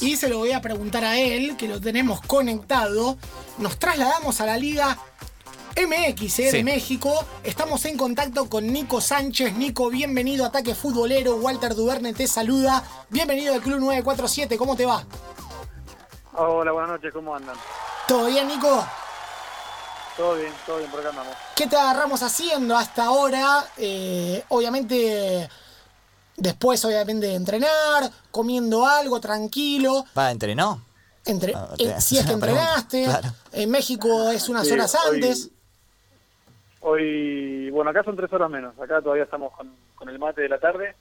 Y se lo voy a preguntar a él, que lo tenemos conectado. Nos trasladamos a la Liga MX eh, de. México. Estamos en contacto con Nico Sánchez. Nico, bienvenido a Ataque Futbolero. Walter Duverne te saluda. Bienvenido al Club 947. ¿Cómo te va? Hola, buenas noches, ¿cómo andan? ¿Todo bien, Nico? Todo bien, todo bien, por acá andamos. ¿Qué te agarramos haciendo hasta ahora? Eh, obviamente, después obviamente de entrenar, comiendo algo, tranquilo. Va, entrenó. Entre, Ah, eh, si es que pregunta, entrenaste, claro. en México es unas Sí, horas hoy- antes. Hoy, bueno, acá son tres horas menos. Acá todavía estamos con, con el mate de la tarde.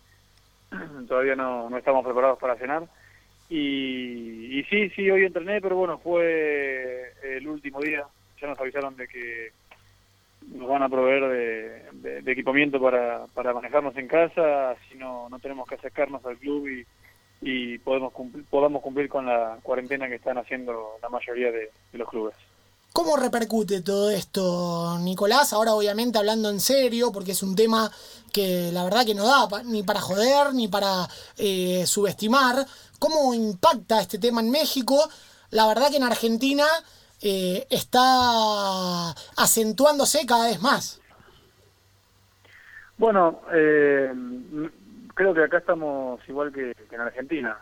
todavía no, no estamos preparados para cenar. Y, y sí, sí, hoy entrené, pero bueno, fue el último día. Ya nos avisaron de que nos van a proveer de, equipamiento para, para manejarnos en casa, así no, no tenemos que acercarnos al club y, y podemos cumplir, podamos cumplir con la cuarentena que están haciendo la mayoría de- los clubes. ¿Cómo repercute todo esto, Nicolás? Ahora obviamente hablando en serio, porque es un tema que la verdad que no da ni para joder, ni para eh, subestimar. ¿Cómo impacta este tema en México? La verdad que en Argentina eh, está acentuándose cada vez más. Bueno, eh, creo que acá estamos igual que, que en Argentina.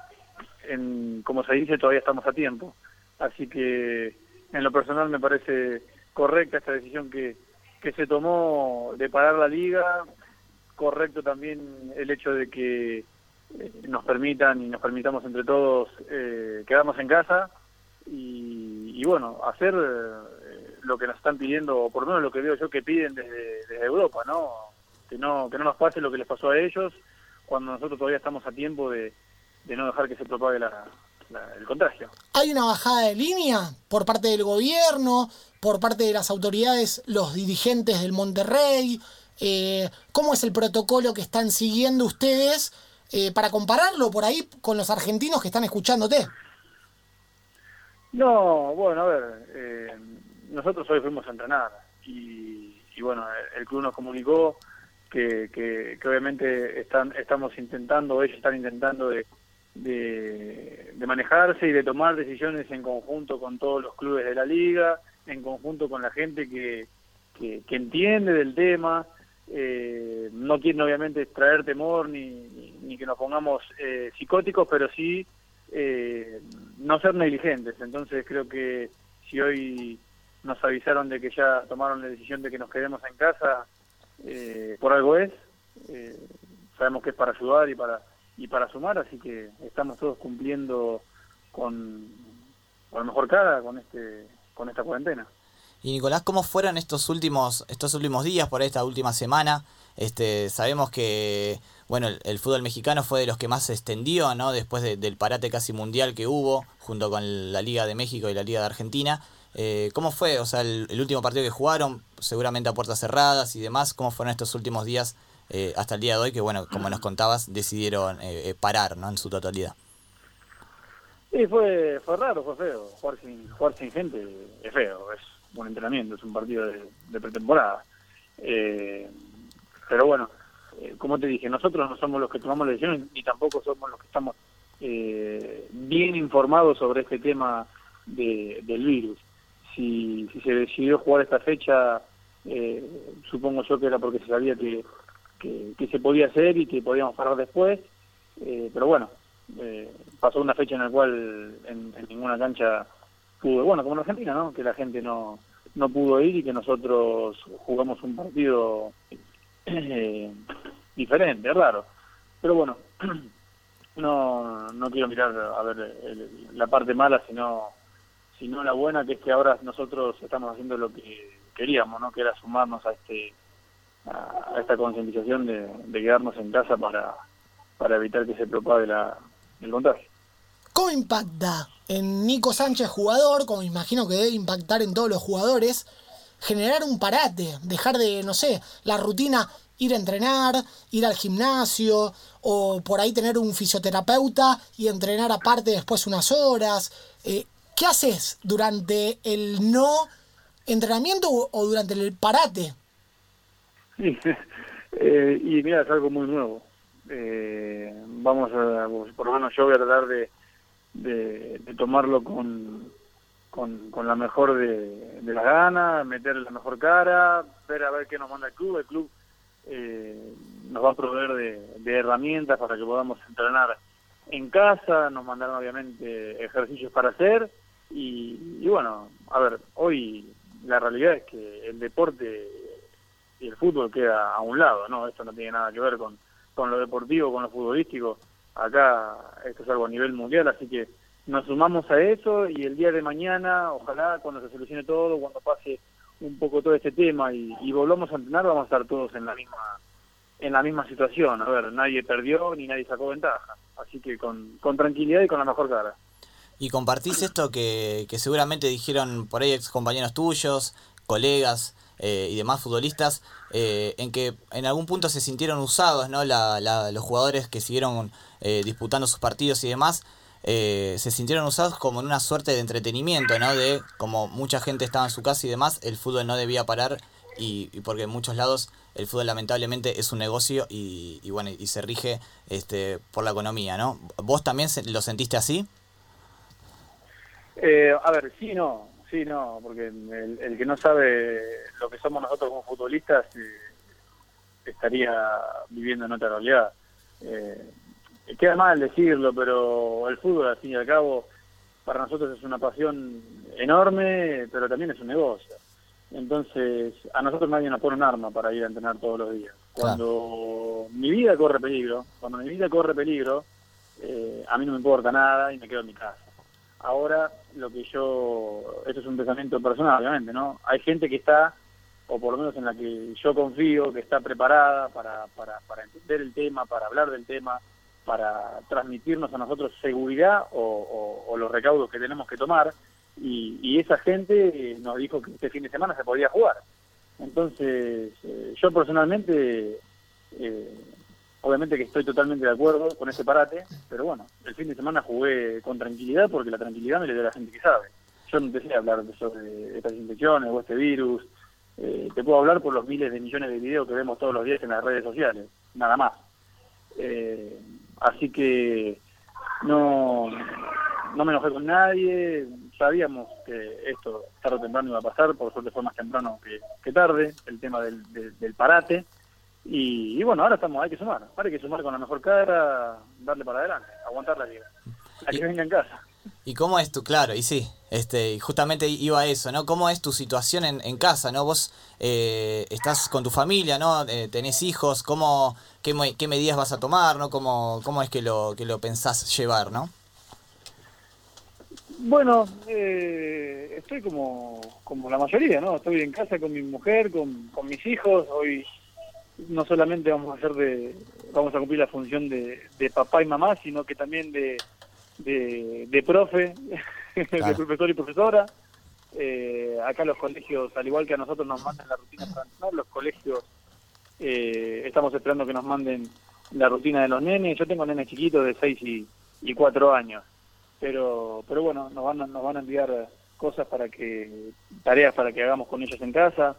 En, como se dice, todavía estamos a tiempo. Así que en lo personal me parece correcta esta decisión que, que se tomó de parar la liga. Correcto también el hecho de que eh, nos permitan y nos permitamos entre todos eh, quedarnos en casa y, y bueno, hacer eh, lo que nos están pidiendo, o por lo menos lo que veo yo que piden desde, Europa, ¿no? Que no que no nos pase lo que les pasó a ellos cuando nosotros todavía estamos a tiempo de, no dejar que se propague la- la- el contagio. ¿Hay una bajada de línea por parte del gobierno, por parte de las autoridades, los dirigentes del Monterrey? Eh, ¿Cómo es el protocolo que están siguiendo ustedes eh, para compararlo por ahí con los argentinos que están escuchándote? No, bueno, a ver, eh, nosotros hoy fuimos a entrenar y, y bueno, el, club nos comunicó que, que, obviamente están, estamos intentando, ellos están intentando de, de, manejarse y de tomar decisiones en conjunto con todos los clubes de la liga, en conjunto con la gente que, que, que entiende del tema. Eh, no quieren obviamente traer temor ni, ni, ni que nos pongamos eh, psicóticos, pero sí eh, no ser negligentes. Entonces creo que si hoy nos avisaron de que ya tomaron la decisión de que nos quedemos en casa, eh, por algo es. Eh, sabemos que es para ayudar y para y para sumar, así que estamos todos cumpliendo con, con la mejor cara con este con esta cuarentena. Y Nicolás, ¿cómo fueron estos últimos, estos últimos días, por esta última semana? Este, sabemos que bueno, el, fútbol mexicano fue de los que más se extendió, ¿no? Después de- del parate casi mundial que hubo, junto con la Liga de México y la Liga de Argentina. Eh, ¿Cómo fue? O sea, el, el último partido que jugaron, seguramente a puertas cerradas y demás, ¿cómo fueron estos últimos días eh, hasta el día de hoy? Que bueno, como nos contabas, decidieron eh, eh, parar, ¿no? En su totalidad. Sí, fue, fue raro, fue feo. Jugar sin, jugar sin gente es feo, es un entrenamiento, es un partido de, de pretemporada. Eh, pero bueno, eh, como te dije, nosotros no somos los que tomamos la decisión ni tampoco somos los que estamos eh, bien informados sobre este tema de, del virus. Si, si se decidió jugar esta fecha, eh, supongo yo que era porque se sabía que, que, que se podía hacer y que podíamos parar después. Eh, pero bueno, eh, pasó una fecha en la cual en, en ninguna cancha pudo, bueno, como en Argentina, ¿no? Que la gente no, no pudo ir y que nosotros jugamos un partido eh, diferente, raro. Pero bueno, no, no quiero mirar a ver el- la parte mala, sino, sino la buena, que es que ahora nosotros estamos haciendo lo que queríamos, ¿no? Que era sumarnos a este a esta concientización de, de quedarnos en casa para, para evitar que se propague la, el contagio. ¿Cómo impacta en Nico Sánchez jugador, como imagino que debe impactar en todos los jugadores, generar un parate, dejar de, no sé, la rutina, ir a entrenar, ir al gimnasio, o por ahí tener un fisioterapeuta y entrenar aparte después unas horas? Eh, ¿Qué haces durante el no entrenamiento o durante el parate? Eh, y mira, es algo muy nuevo. Eh, vamos a, por lo menos yo voy a tratar de, de, tomarlo con, con, con, la mejor de, de las ganas, meterle la mejor cara, ver a ver qué nos manda el club. El club eh, nos va a proveer de, herramientas para que podamos entrenar en casa, nos mandaron obviamente ejercicios para hacer y, bueno, a ver, hoy la realidad es que el deporte y el fútbol queda a un lado, ¿no? Esto no tiene nada que ver con, con lo deportivo, con lo futbolístico. Acá esto es algo a nivel mundial, así que nos sumamos a eso y el día de mañana, ojalá cuando se solucione todo, cuando pase un poco todo este tema y, volvamos a entrenar, vamos a estar todos en la misma en la misma situación. A ver, nadie perdió ni nadie sacó ventaja. Así que con, con tranquilidad y con la mejor cara. Y compartís esto que, que seguramente dijeron por ahí ex compañeros tuyos, colegas eh, y demás futbolistas, eh, en que en algún punto se sintieron usados, ¿no? La, la, los jugadores que siguieron eh, disputando sus partidos y demás, eh, se sintieron usados como en una suerte de entretenimiento, ¿no? De como mucha gente estaba en su casa y demás, el fútbol no debía parar y, porque en muchos lados el fútbol lamentablemente es un negocio y, bueno y se rige este por la economía, ¿no? ¿Vos también lo sentiste así? Eh, a ver, sí, no, sí, no, porque el, que no sabe lo que somos nosotros como futbolistas eh, estaría viviendo en otra realidad. Eh, queda mal decirlo, pero el fútbol, al fin y al cabo, para nosotros es una pasión enorme, pero también es un negocio. Entonces, a nosotros nadie nos pone un arma para ir a entrenar todos los días. Cuando mi vida corre peligro, cuando mi vida corre peligro, eh, a mí no me importa nada y me quedo en mi casa. Ahora, lo que yo, esto es un pensamiento personal, obviamente, ¿no? Hay gente que está, o por lo menos en la que yo confío, que está preparada para, para, para entender el tema, para hablar del tema, para transmitirnos a nosotros seguridad o, los recaudos que tenemos que tomar y, esa gente nos dijo que este fin de semana se podía jugar. Entonces, eh, yo personalmente, eh, obviamente que estoy totalmente de acuerdo con ese parate, pero bueno, el fin de semana jugué con tranquilidad porque la tranquilidad me le da la gente que sabe. Yo no te hablar sobre estas infecciones o este virus, eh, te puedo hablar por los miles de millones de videos que vemos todos los días en las redes sociales, nada más. Eh, Así que no, no me enojé con nadie, sabíamos que esto tarde o temprano iba a pasar, por suerte fue más temprano que, tarde, el tema del, del, parate. Y, bueno, ahora estamos, hay que sumar, hay que sumar con la mejor cara, darle para adelante, aguantar la liga. La que venga en casa. ¿Y cómo es tu, claro, y sí, este, justamente iba eso, ¿no? ¿Cómo es tu situación en, en casa, ¿no? Vos eh, estás con tu familia, ¿no? Eh, tenés hijos, ¿cómo, qué, qué, medidas vas a tomar, ¿no? ¿Cómo, cómo es que lo, que lo pensás llevar, ¿no? Bueno, eh, estoy como, como la mayoría, ¿no? Estoy en casa con mi mujer, con, con mis hijos. Hoy no solamente vamos a hacer de, vamos a cumplir la función de, de papá y mamá, sino que también de de, de profe, de profesor y profesora. Eh, acá los colegios, al igual que a nosotros nos mandan la rutina para entrenar, los colegios eh, estamos esperando que nos manden la rutina de los nenes. Yo tengo nenes chiquitos de 6 y, y 4 años, pero pero bueno, nos van, a, nos van a enviar cosas para que, tareas para que hagamos con ellos en casa.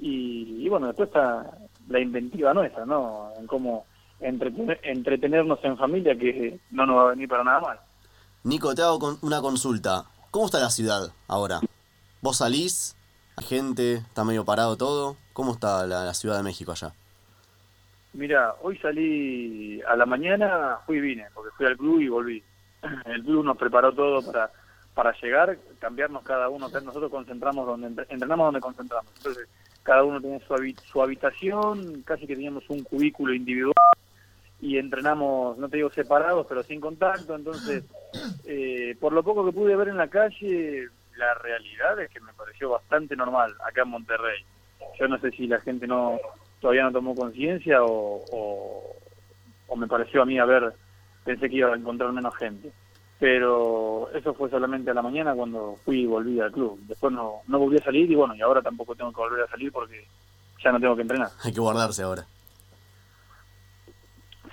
Y, bueno, después está la inventiva nuestra, ¿no? En cómo entretenernos en familia, que no nos va a venir para nada mal. Nico, te hago una consulta. ¿Cómo está la ciudad ahora? ¿Vos salís? ¿Hay gente? ¿Está medio parado todo? ¿Cómo está la, Ciudad de México allá? Mira, hoy salí a la mañana, fui y vine, porque fui al club y volví. El club nos preparó todo para, para llegar, cambiarnos cada uno. Nosotros concentramos donde entrenamos donde concentramos. Entonces, cada uno tiene su, su habitación, casi que teníamos un cubículo individual y entrenamos, no te digo separados, pero sin contacto. Entonces, eh, por lo poco que pude ver en la calle, la realidad es que me pareció bastante normal acá en Monterrey. Yo no sé si la gente no todavía no tomó conciencia o, me pareció a mí a ver, pensé que iba a encontrar menos gente. Pero eso fue solamente a la mañana cuando fui y volví al club. Después no, no volví a salir y bueno, y ahora tampoco tengo que volver a salir porque ya no tengo que entrenar. Hay que guardarse ahora.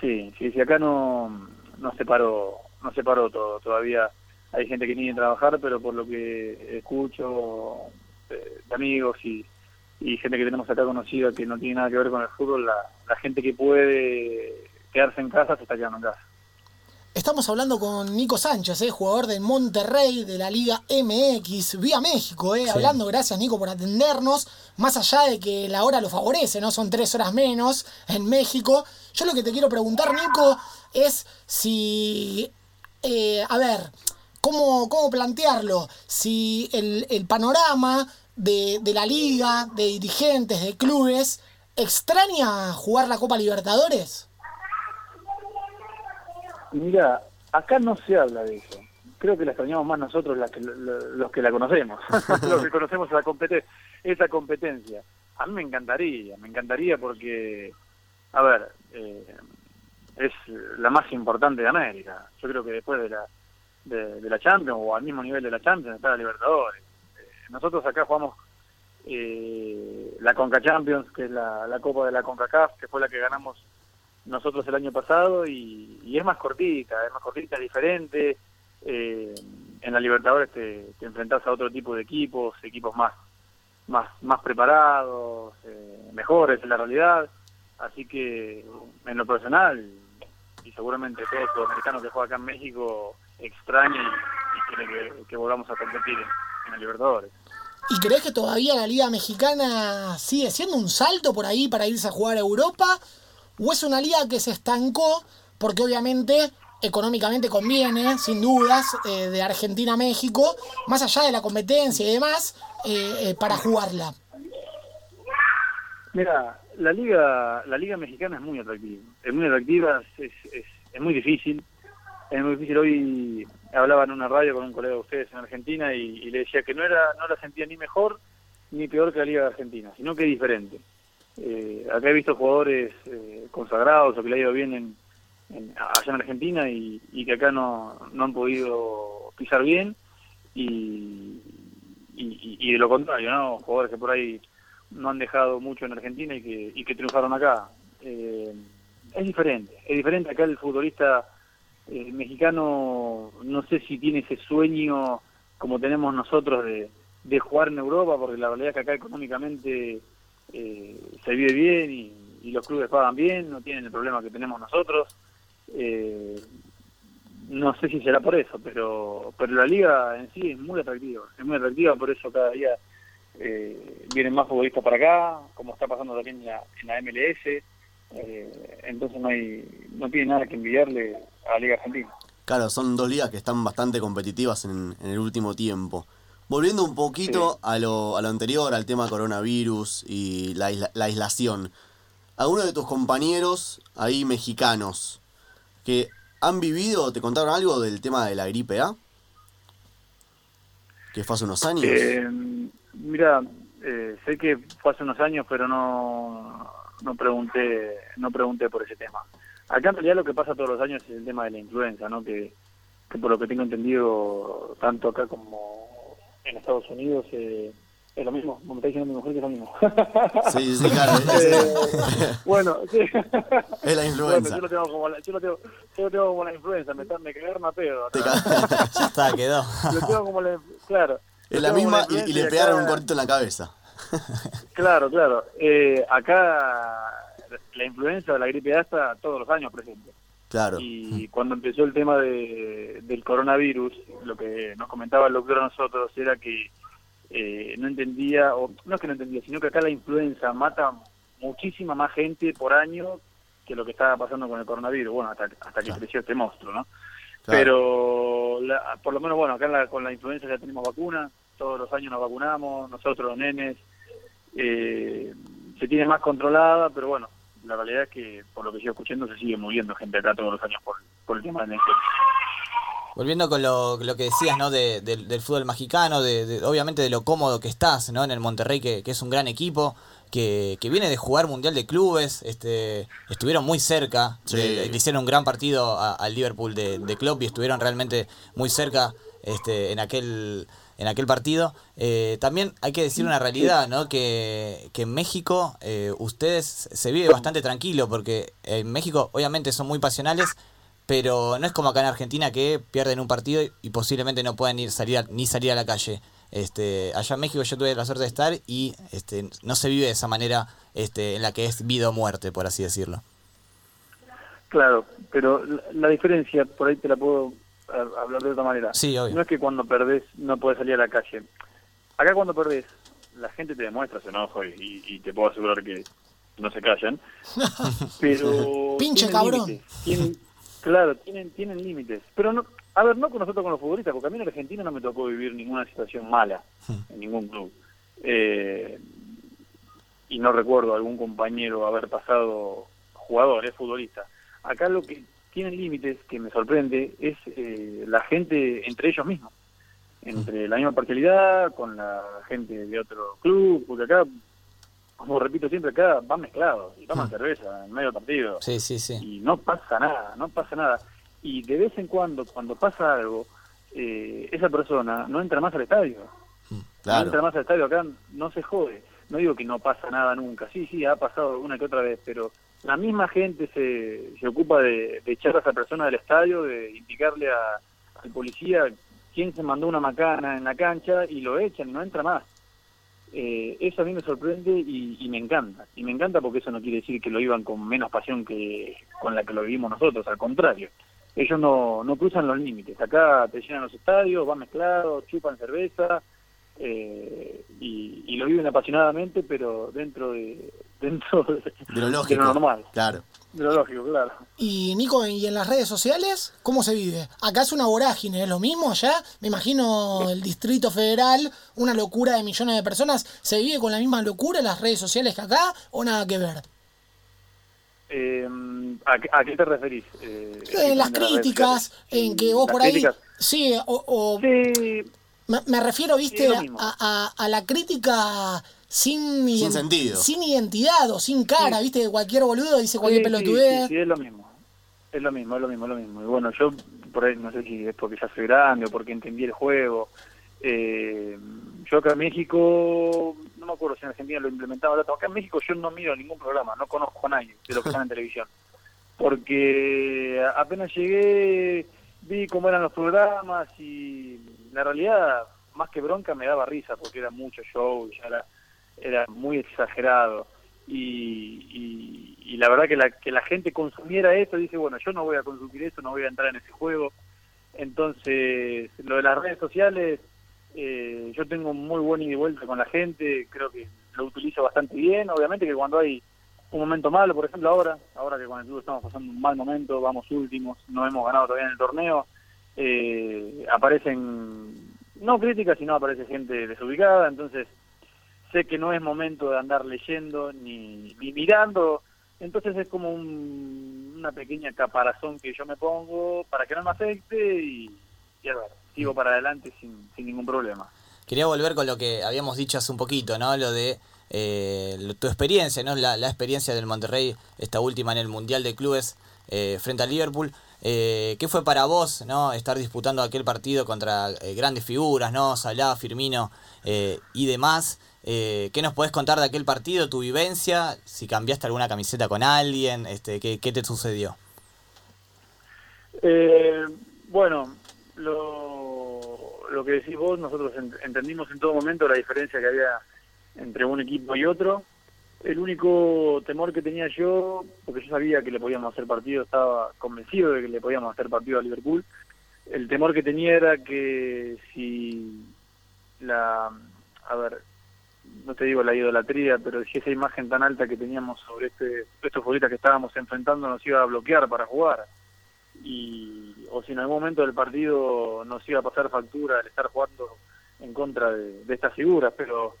Sí, sí, sí, acá no, no se paró, no se paró todo, todavía hay gente que niega trabajar, pero por lo que escucho de, amigos y, y, gente que tenemos acá conocida que no tiene nada que ver con el fútbol, la, la gente que puede quedarse en casa se está quedando en casa. Estamos hablando con Nico Sánchez, eh, jugador de Monterrey de la Liga MX, vía México, eh, hablando, gracias Nico por atendernos, más allá de que la hora lo favorece, ¿no? Son tres horas menos en México. Yo lo que te quiero preguntar, Nico, es si, eh, a ver, ¿cómo, cómo plantearlo? Si el, el panorama de, de la liga, de dirigentes, de clubes, extraña jugar la Copa Libertadores. Mira, acá no se habla de eso. Creo que la extrañamos más nosotros las que, los que la conocemos, los que conocemos esa, competen esa competencia. A mí me encantaría, me encantaría porque, a ver, eh, es la más importante de América. Yo creo que después de la, de, la Champions o al mismo nivel de la Champions está la Libertadores. Eh, nosotros acá jugamos eh, la Conca Champions, que es la, Copa de la CONCACAF, que fue la que ganamos nosotros el año pasado y, y, es más cortita, es más cortita, diferente. Eh, en la Libertadores te, te, enfrentás a otro tipo de equipos, equipos más más más preparados, eh, mejores en la realidad. Así que en lo personal, y seguramente todo sudamericano que juega acá en México extraña y, quiere que, que, volvamos a competir en, la Libertadores. ¿Y crees que todavía la Liga Mexicana sigue siendo un salto por ahí para irse a jugar a Europa? ¿O es una liga que se estancó porque obviamente económicamente conviene, sin dudas, eh, de Argentina a México, más allá de la competencia y demás, eh, eh, para jugarla? Mira, la liga la liga mexicana es muy atractiva, es muy atractiva, es, es, muy difícil, es muy difícil. Hoy hablaba en una radio con un colega de ustedes en Argentina y, le decía que no era no la sentía ni mejor ni peor que la Liga Argentina, sino que diferente. Eh, acá he visto jugadores eh, consagrados o que le ha ido bien en, en, allá en Argentina y, y, que acá no, no han podido pisar bien y, y, y, de lo contrario, ¿no? Jugadores que por ahí no han dejado mucho en Argentina y que, y que triunfaron acá. Eh, es diferente, es diferente acá el futbolista eh, mexicano no sé si tiene ese sueño como tenemos nosotros de, de jugar en Europa, porque la realidad es que acá económicamente eh, se vive bien y, y, los clubes pagan bien, no tienen el problema que tenemos nosotros. Eh, no sé si será por eso, pero pero la liga en sí es muy atractiva, es muy atractiva, por eso cada día eh, vienen más futbolistas para acá, como está pasando también en la, en la MLS. Eh, entonces no hay no tiene nada que envidiarle a la Liga Argentina. Claro, son dos ligas que están bastante competitivas en, en el último tiempo. Volviendo un poquito sí. a, lo, a lo anterior, al tema coronavirus y la, isla, la aislación. ¿Alguno de tus compañeros ahí mexicanos que han vivido, te contaron algo del tema de la gripe A? Que fue hace unos años. Eh, mira, eh, sé que fue hace unos años, pero no, no pregunté no pregunté por ese tema. Acá en realidad lo que pasa todos los años es el tema de la influenza, ¿no? Que, que por lo que tengo entendido, tanto acá como en Estados Unidos, eh, es lo mismo. Me está diciendo mi mujer que es lo mismo. sí, sí, claro. eh, bueno, sí. Es la influenza. Bueno, yo, lo tengo como la, yo, lo tengo, yo lo tengo como la influenza, me, me cagaron a pedo. ¿no? ya está, quedó. Lo tengo como la, claro. Es la misma y, y, le pegaron acá, un cortito en la cabeza. claro, claro. Eh, acá la influenza la gripe A está todos los años presente. Claro. Y cuando empezó el tema de, del coronavirus, lo que nos comentaba el doctor a nosotros era que eh, no entendía, o no es que no entendía, sino que acá la influenza mata muchísima más gente por año que lo que estaba pasando con el coronavirus, bueno, hasta, hasta que claro. creció este monstruo, ¿no? Claro. Pero la, por lo menos, bueno, acá la, con la influenza ya tenemos vacuna, todos los años nos vacunamos, nosotros los nenes, eh, se tiene más controlada, pero bueno, la realidad es que por lo que sigo escuchando se sigue muriendo gente acá todos los años por, por el tema de la influenza. Volviendo con lo, lo que decías, ¿no? De, de, del fútbol mexicano, de, de, obviamente de lo cómodo que estás, ¿no? En el Monterrey, que, que es un gran equipo, que, que, viene de jugar Mundial de Clubes, este, estuvieron muy cerca, sí. le, le, hicieron un gran partido al Liverpool de, de Klopp y estuvieron realmente muy cerca este, en aquel en aquel partido. Eh, también hay que decir una realidad, ¿no? Que, que en México eh, ustedes se vive bastante tranquilo, porque en México obviamente son muy pasionales, pero no es como acá en Argentina que pierden un partido y, y posiblemente no pueden ir salir a, ni salir a la calle. Este, allá en México yo tuve la suerte de estar y este, no se vive de esa manera este, en la que es vida o muerte, por así decirlo. Claro, pero la, la diferencia, por ahí te la puedo hablar de otra manera. Sí, obvio. No es que cuando perdés no podés salir a la calle. Acá cuando perdés, la gente te demuestra su enojo y, y- y te puedo asegurar que no se callan. Pero Pinche cabrón. límites, tienen- claro, tienen tienen límites. Pero no, a ver, no con nosotros con los futbolistas, porque a mí en Argentina no me tocó vivir ninguna situación mala en ningún club. Eh, y no recuerdo algún compañero haber pasado jugador, es futbolista. Acá lo que tienen límites que me sorprende es eh, la gente entre ellos mismos, entre la misma parcialidad con la gente de otro club, porque acá, como repito siempre, acá van mezclados y toman cerveza en medio partido Sí, sí, sí. y no pasa nada, no pasa nada. Y de vez en cuando, cuando pasa algo, eh, esa persona no entra más al estadio. No Claro. entra más al estadio, acá no se jode. No digo que no pasa nada nunca, sí, sí, ha pasado una que otra vez, pero la misma gente se, se ocupa de, de echar a esa persona del estadio, de indicarle a, al policía quién se mandó una macana en la cancha y lo echan, no entra más. Eh, eso a mí me sorprende y, y me encanta. Y me encanta porque eso no quiere decir que lo iban con menos pasión que con la que lo vivimos nosotros, al contrario. Ellos no, no cruzan los límites. Acá te llenan los estadios, van mezclados, chupan cerveza eh, y, y lo viven apasionadamente, pero dentro de dentro de, De lo lógico. normal, Claro. de lo lógico, claro. Y Nico, ¿y en las redes sociales cómo se vive? Acá es una vorágine, ¿es lo mismo allá? Me imagino el Distrito Federal, una locura de millones de personas. ¿Se vive con la misma locura en las redes sociales que acá o nada que ver? Eh, ¿a, qué- a qué te referís? Eh, En las críticas, en que vos por ahí... críticas. Sí, o... o- Sí, me, me refiero, viste, a, a- a la crítica sin, sentido. sin identidad o sin cara, Sí. viste, cualquier boludo dice cualquier Sí, sí, pelotudez. Sí, sí, es lo mismo. Es lo mismo, es lo mismo, es lo mismo. Y bueno, yo por ahí no sé si es porque ya soy grande o porque entendí el juego. Eh, yo acá en México, me acuerdo si en Argentina lo implementaba, acá en México yo no miro ningún programa, no conozco a nadie de los que están en televisión. Porque apenas llegué, vi cómo eran los programas y la realidad, más que bronca, me daba risa porque era mucho show, ya era, era muy exagerado. Y, y, y la verdad que la, que la gente consumiera eso, dice, bueno, yo no voy a consumir eso, no voy a entrar en ese juego. Entonces, lo de las redes sociales, eh, yo tengo muy buen ida y vuelta con la gente, creo que lo utilizo bastante bien. Obviamente que cuando hay un momento malo, por ejemplo ahora, ahora que con el club estamos pasando un mal momento, vamos últimos, no hemos ganado todavía en el torneo, eh, aparecen, no críticas, sino aparece gente desubicada, entonces sé que no es momento de andar leyendo ni, ni mirando, entonces es como un- una pequeña caparazón que yo me pongo para que no me afecte y, y a ver, sigo para adelante sin, sin ningún problema. Quería volver con lo que habíamos dicho hace un poquito, ¿no? Lo de eh, tu experiencia, ¿no? La, la experiencia del Monterrey, esta última en el Mundial de Clubes eh, frente al Liverpool. Eh, ¿Qué fue para vos, ¿no? Estar disputando aquel partido contra grandes figuras, ¿no? Salah, Firmino y demás. ¿Qué nos podés contar de aquel partido, tu vivencia? Si cambiaste alguna camiseta con alguien, este, ¿qué, qué te sucedió? Bueno, lo, lo que decís vos, nosotros ent- entendimos en todo momento la diferencia que había entre un equipo y otro. El único temor que tenía yo, porque yo sabía que le podíamos hacer partido, estaba convencido de que le podíamos hacer partido a Liverpool. El temor que tenía era que si la, a ver, no te digo la idolatría, pero si esa imagen tan alta que teníamos sobre este, estos futbolistas que estábamos enfrentando nos iba a bloquear para jugar y o si en algún momento del partido nos iba a pasar factura el estar jugando en contra de, estas figuras, pero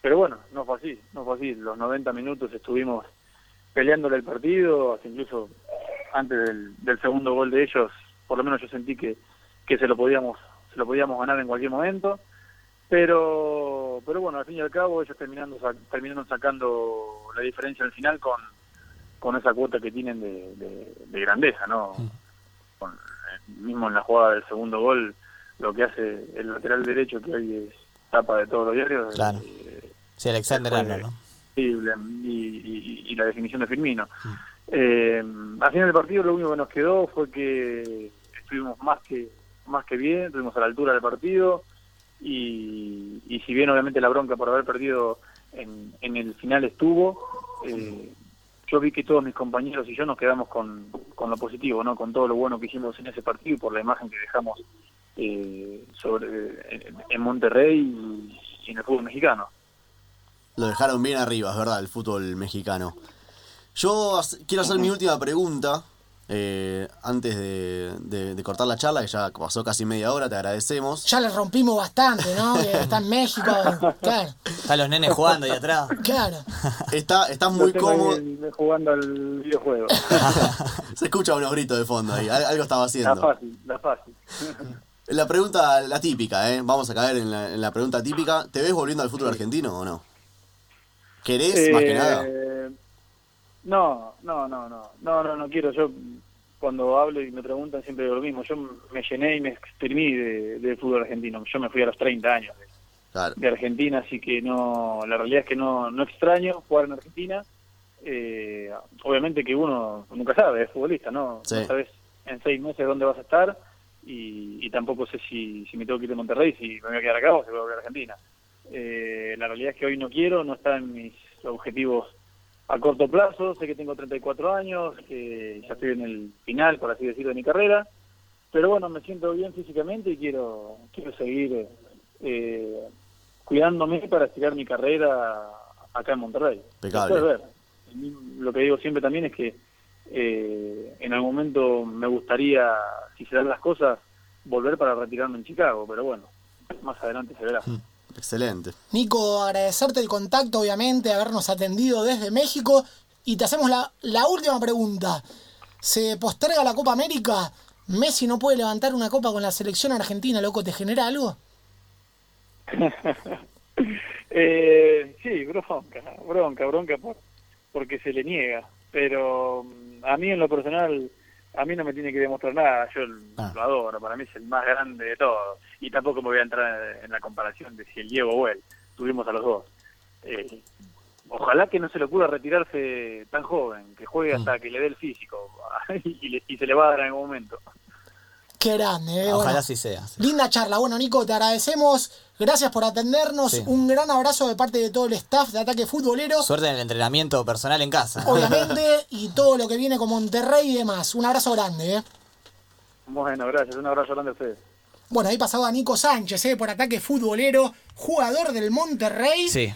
pero bueno, no fue así, no fue así. Los 90 minutos estuvimos peleándole el partido, hasta incluso antes del, del segundo gol de ellos, por lo menos yo sentí que, que se lo podíamos se lo podíamos ganar en cualquier momento, pero pero bueno, al fin y al cabo ellos terminando terminaron sacando la diferencia al final con con esa cuota que tienen de, de- de grandeza, ¿no? Con- mismo en la jugada del segundo gol, lo que hace el lateral derecho, que hoy es tapa de todos los diarios, Claro. eh, Sí, Alexander Arnold, ¿no? y, y- y la definición de Firmino. Eh, al final del partido lo único que nos quedó fue que estuvimos más que más que bien, estuvimos a la altura del partido y, y si bien obviamente la bronca por haber perdido en, en el final estuvo, eh, yo vi que todos mis compañeros y yo nos quedamos con, con lo positivo, ¿no? Con todo lo bueno que hicimos en ese partido y por la imagen que dejamos eh, sobre en, en Monterrey y, en el fútbol mexicano. Lo dejaron bien arriba, es verdad, el fútbol mexicano. Yo quiero hacer mi última pregunta. Eh, antes de, de- de cortar la charla, que ya pasó casi media hora, te agradecemos. Ya le rompimos bastante, ¿no? Que está en México. Claro, Están los nenes jugando ahí atrás. claro. Está, estás muy cómodo. ahí jugando al videojuego. Se escucha unos gritos de fondo ahí, al- algo estaba la haciendo. fácil, la fácil. La pregunta, la típica, ¿eh? Vamos a caer en la, en la pregunta típica. ¿Te ves volviendo al fútbol argentino o no? ¿Querés, más que Eh, nada? No, no, no, no, no, no, no quiero. Yo cuando hablo y me preguntan siempre lo mismo. Yo me llené y me exprimí de, de fútbol argentino. Yo me fui a los 30 años de, Claro. de Argentina, así que no, la realidad es que no, no extraño jugar en Argentina. Eh, obviamente que uno nunca sabe, es futbolista, ¿no? Sí. No sabes en seis meses dónde vas a estar y, y tampoco sé si, si me tengo que ir de Monterrey, si me voy a quedar acá o si voy a volver a Argentina. Eh, la realidad es que hoy no quiero, no está en mis objetivos a corto plazo, sé que tengo 34 años, que ya estoy en el final, por así decirlo, de mi carrera, pero bueno, me siento bien físicamente y quiero, quiero seguir eh, cuidándome para estirar mi carrera acá en Monterrey. Después ver. Lo que digo siempre también es que eh, en algún momento me gustaría, si se dan las cosas, volver para retirarme en Chicago, pero bueno, más adelante se verá. Excelente. Nico, agradecerte el contacto, obviamente, habernos atendido desde México. Y te hacemos la, la última pregunta. ¿Se posterga la Copa América? ¿Messi no puede levantar una copa con la selección argentina, loco? ¿Te genera algo? Eh, sí, bronca, bronca, bronca por, porque se le niega. Pero mm, a mí en lo personal, a mí no me tiene que demostrar nada. Yo Ah. lo adoro, para mí es el más grande de todos. Y tampoco me voy a entrar en la comparación de si el Diego o él. Tuvimos a los dos. Eh, ojalá que no se le ocurra retirarse tan joven, que juegue hasta que le dé el físico. y, le- y se le va a dar en algún momento. Qué grande, ¿eh? Ojalá Bueno, así sea. sí. Linda charla. Bueno, Nico, te agradecemos. Gracias por atendernos. Sí. Un gran abrazo de parte de todo el staff de Ataque Futbolero. Suerte en el entrenamiento personal en casa. Obviamente, y todo lo que viene con Monterrey y demás. Un abrazo grande, ¿eh? Bueno, gracias. Un abrazo grande a ustedes. Bueno, ahí pasaba Nico Sánchez, ¿eh? por Ataque Futbolero, jugador del Monterrey. Sí.